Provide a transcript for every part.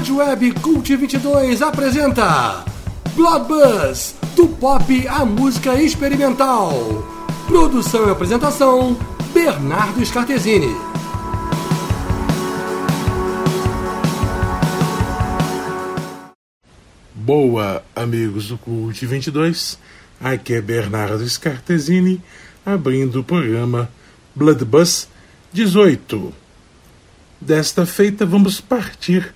Rádio Web Cult 22 apresenta Blood Buzz, do pop à música experimental. Produção e apresentação, Bernardo Scartesini. Boa, amigos do Cult 22. Aqui é Bernardo Scartesini, abrindo o programa Blood Buzz 18. Desta feita, vamos partir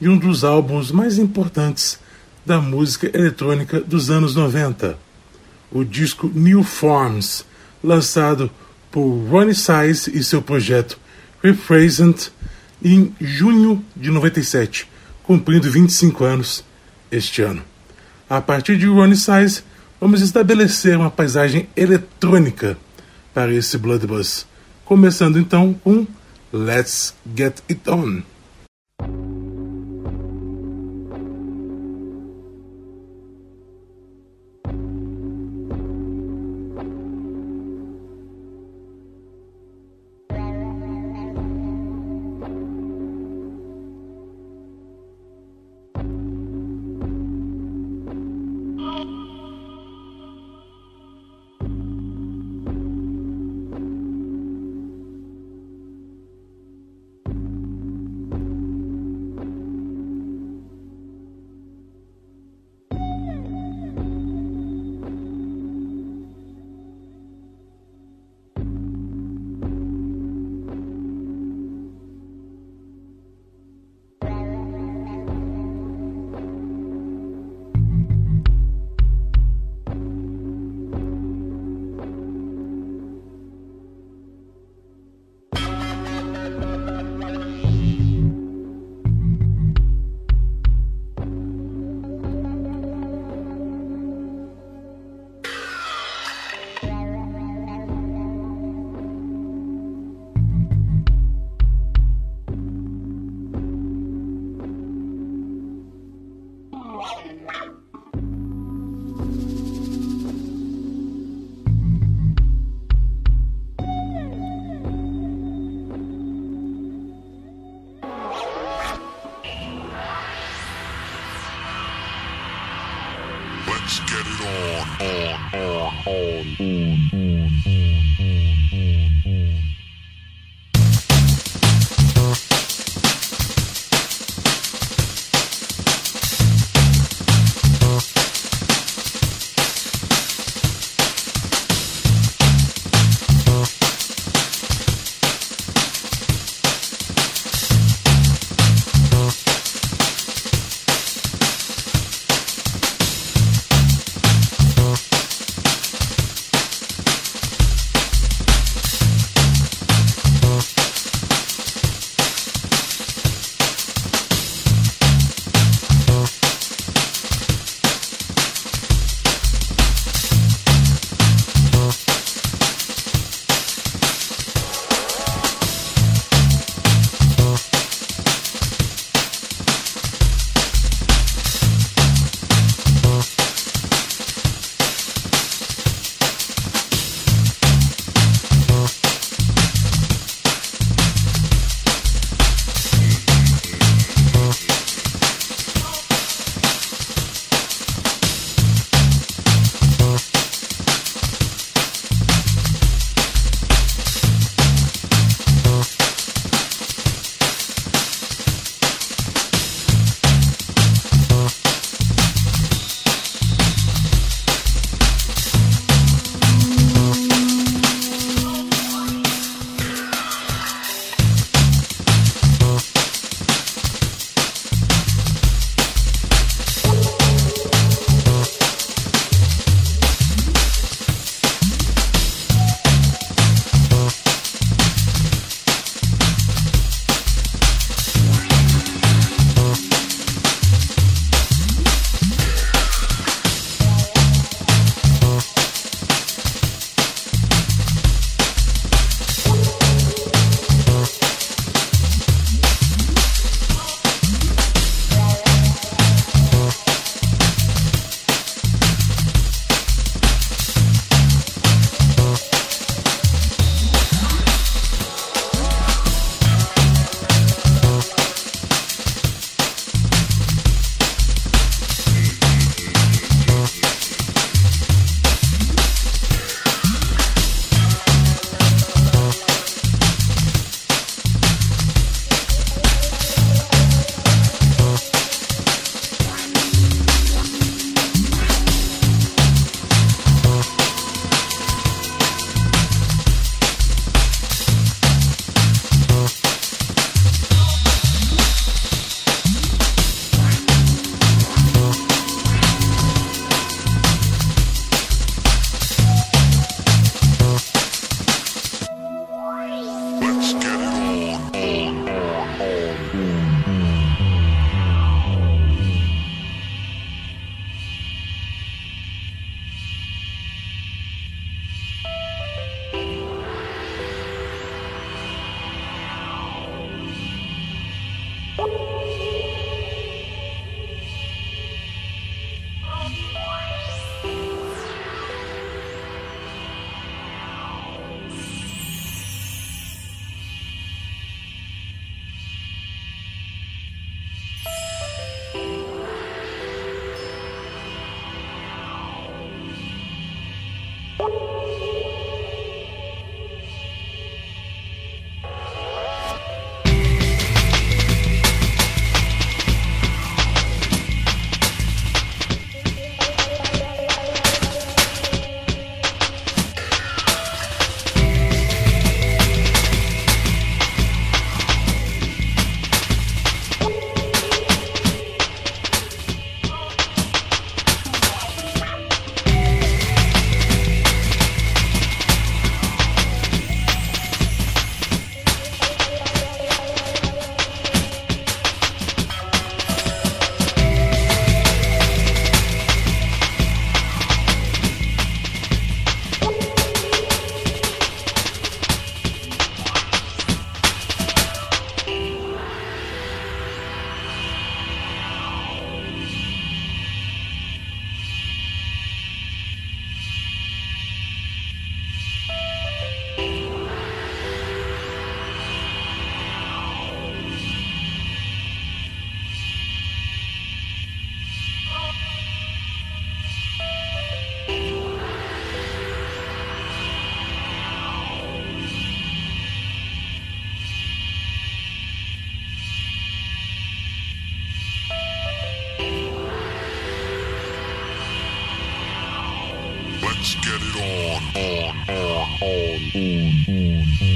de um dos álbuns mais importantes da música eletrônica dos anos 90, o disco New Forms, lançado por Ronnie Size e seu projeto Represent em junho de 97, cumprindo 25 anos este ano. A partir de Ronnie Size, vamos estabelecer uma paisagem eletrônica para esse Blood Buzz, começando então com Let's Get It On. On,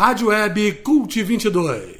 rádio web Cult 22.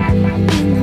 Thank you.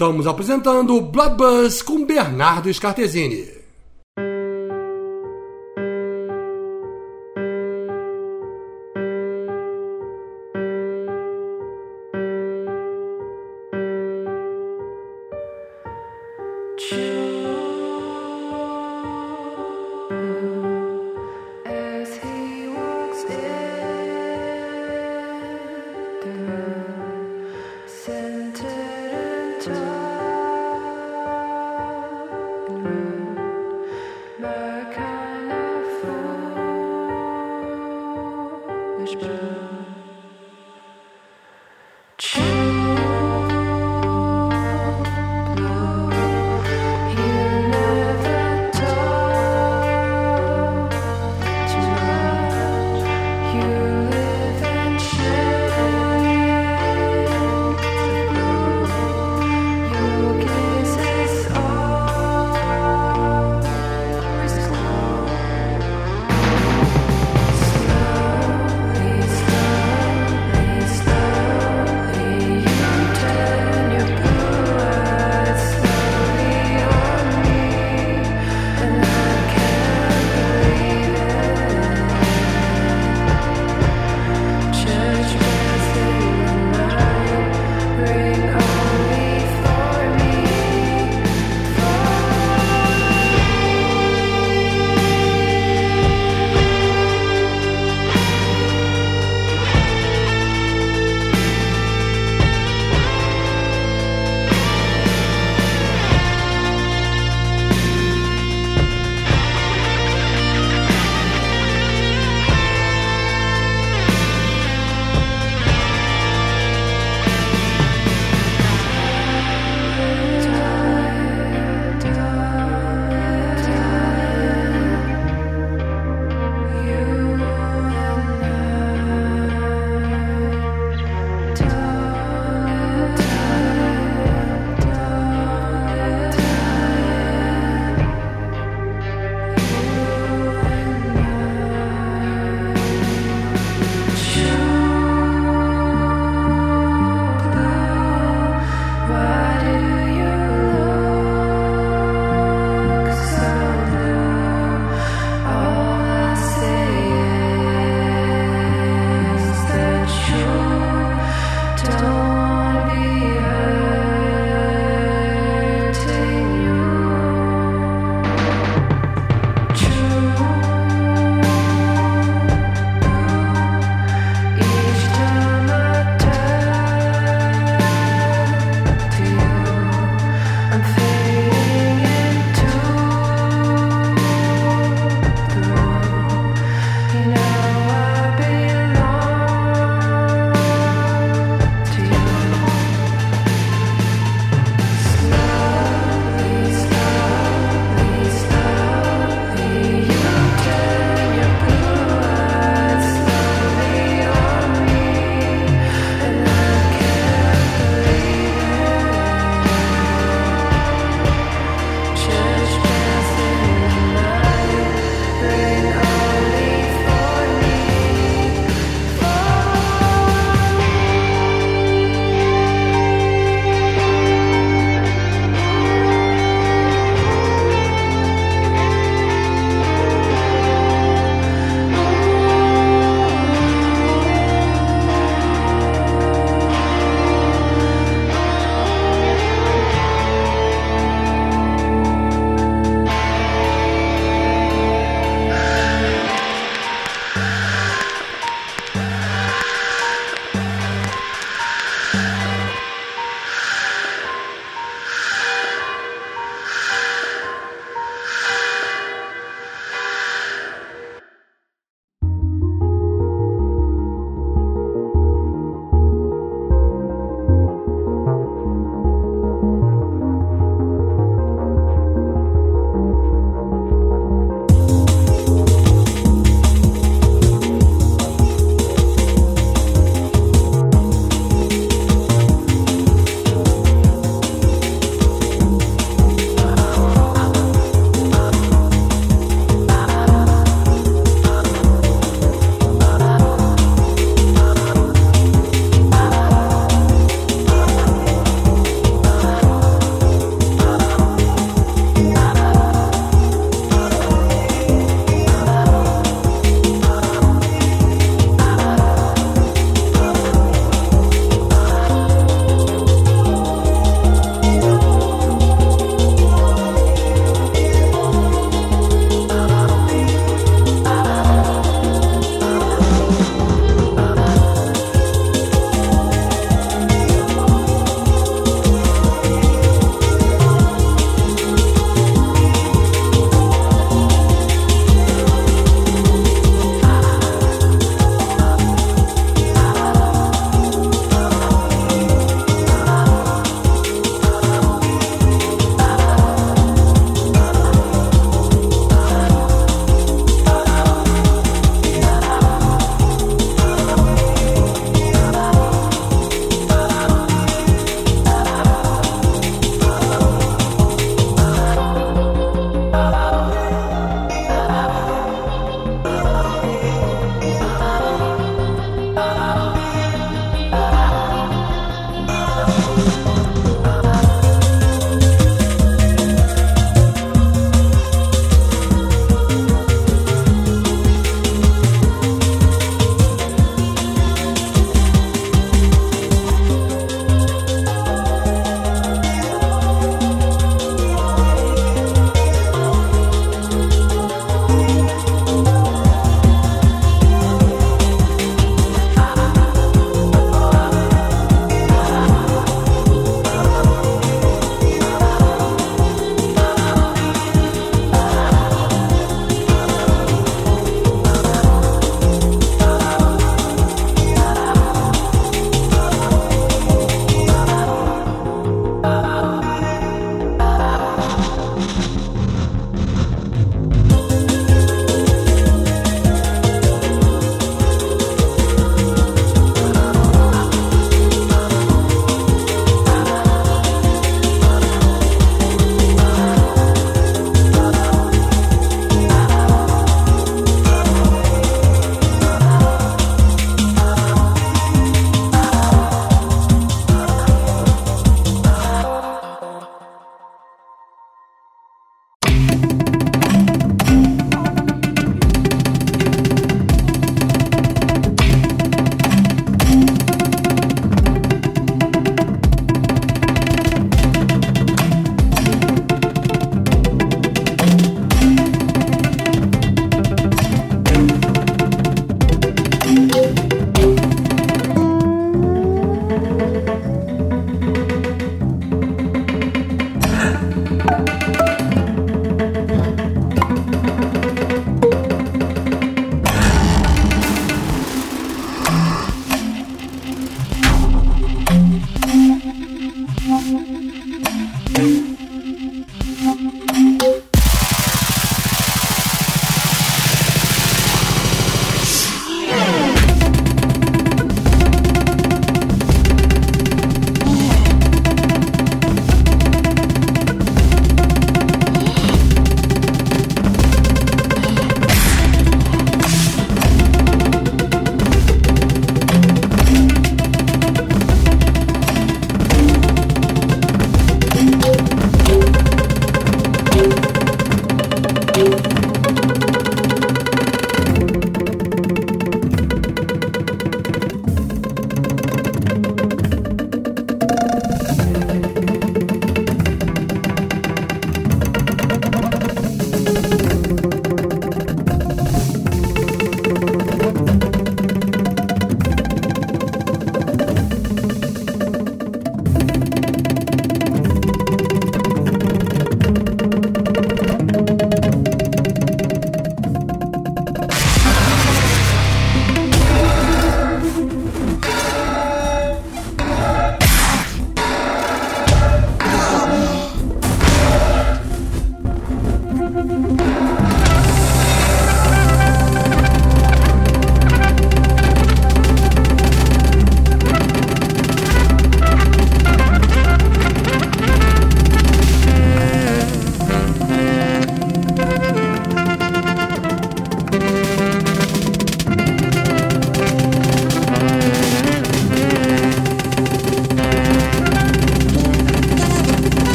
Estamos apresentando Blood Buzz com Bernardo Scartesini.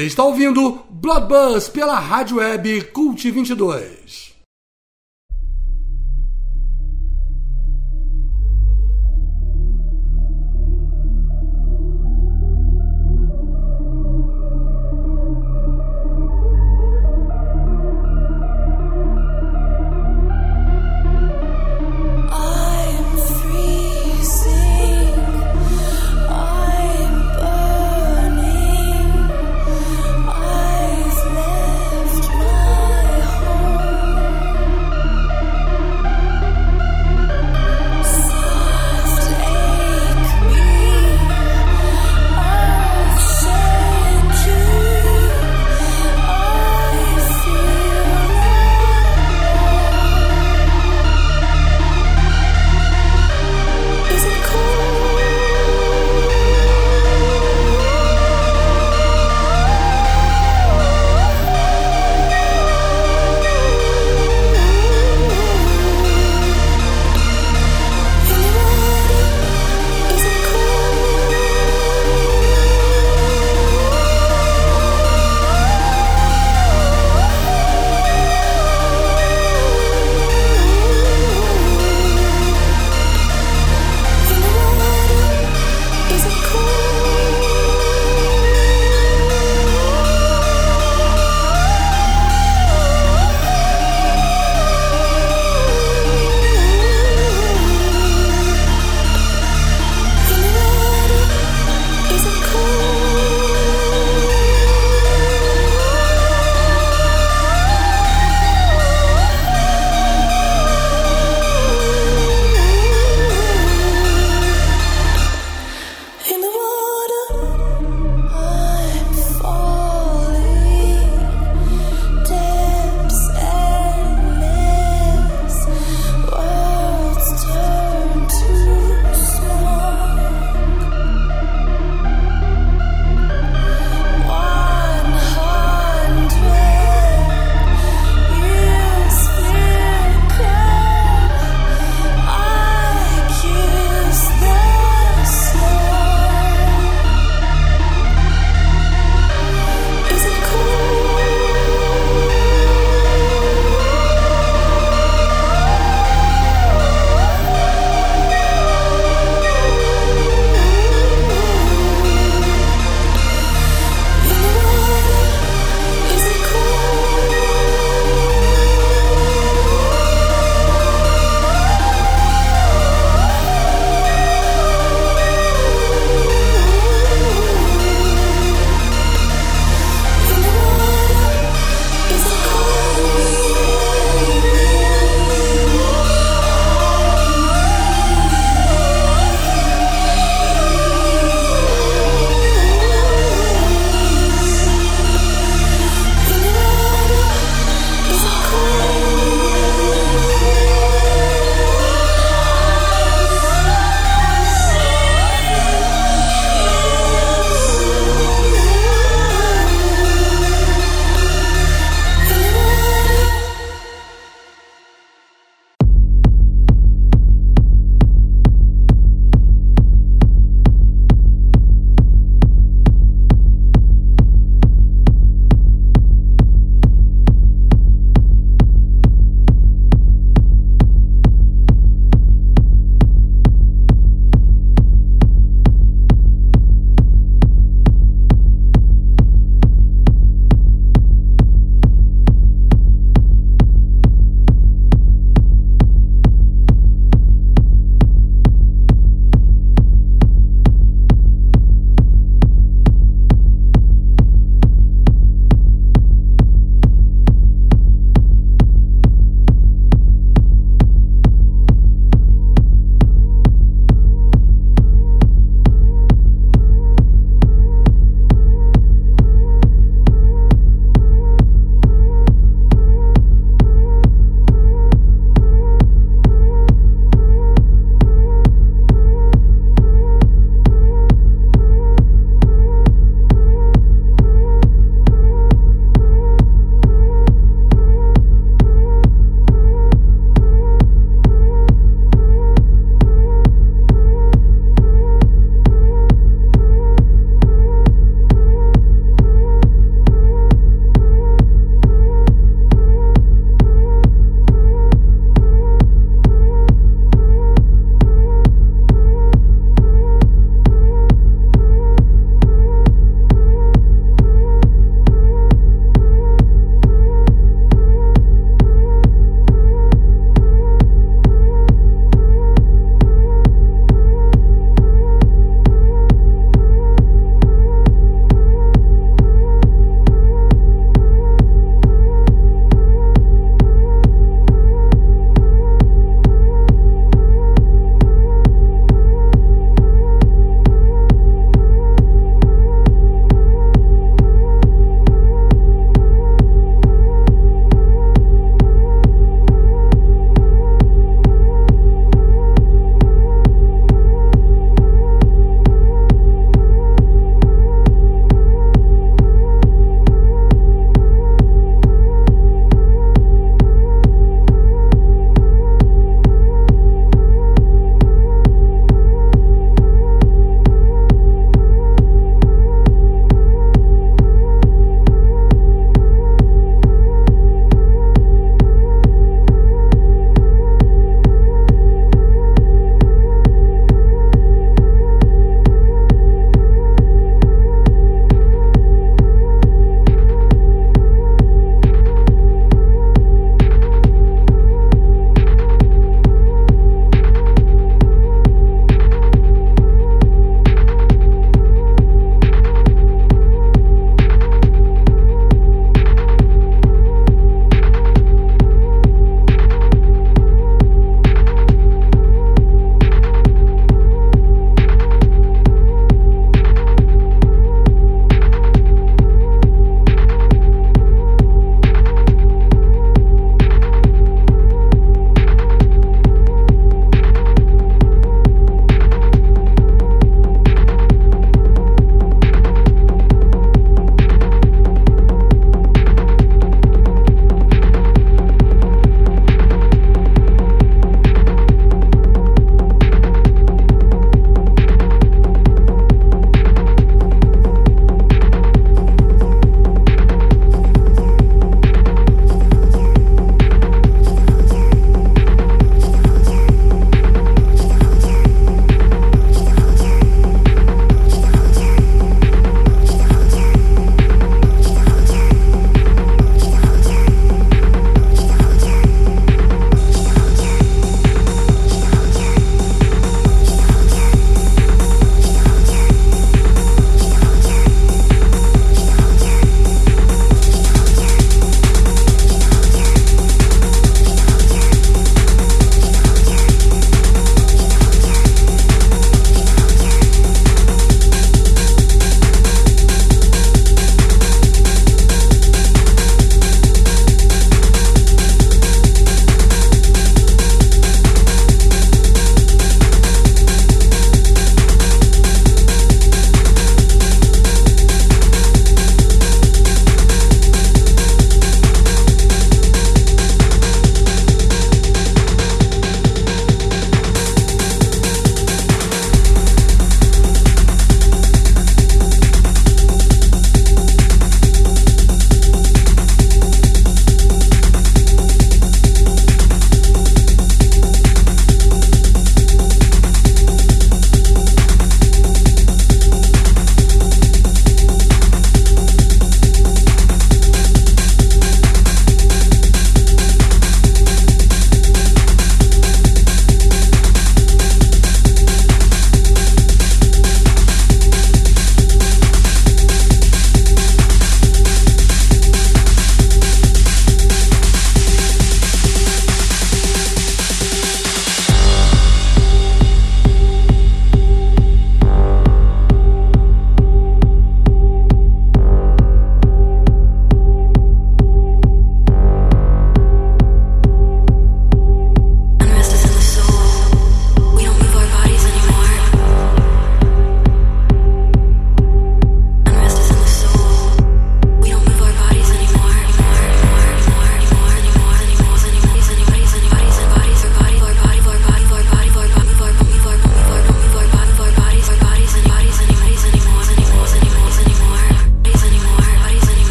Você está ouvindo Blood Buzz pela rádio web Cult 22.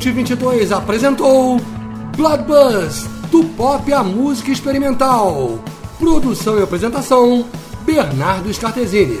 Cult22 apresentou Bloodbus, do pop à música experimental. Produção e apresentação, Bernardo Scartesini.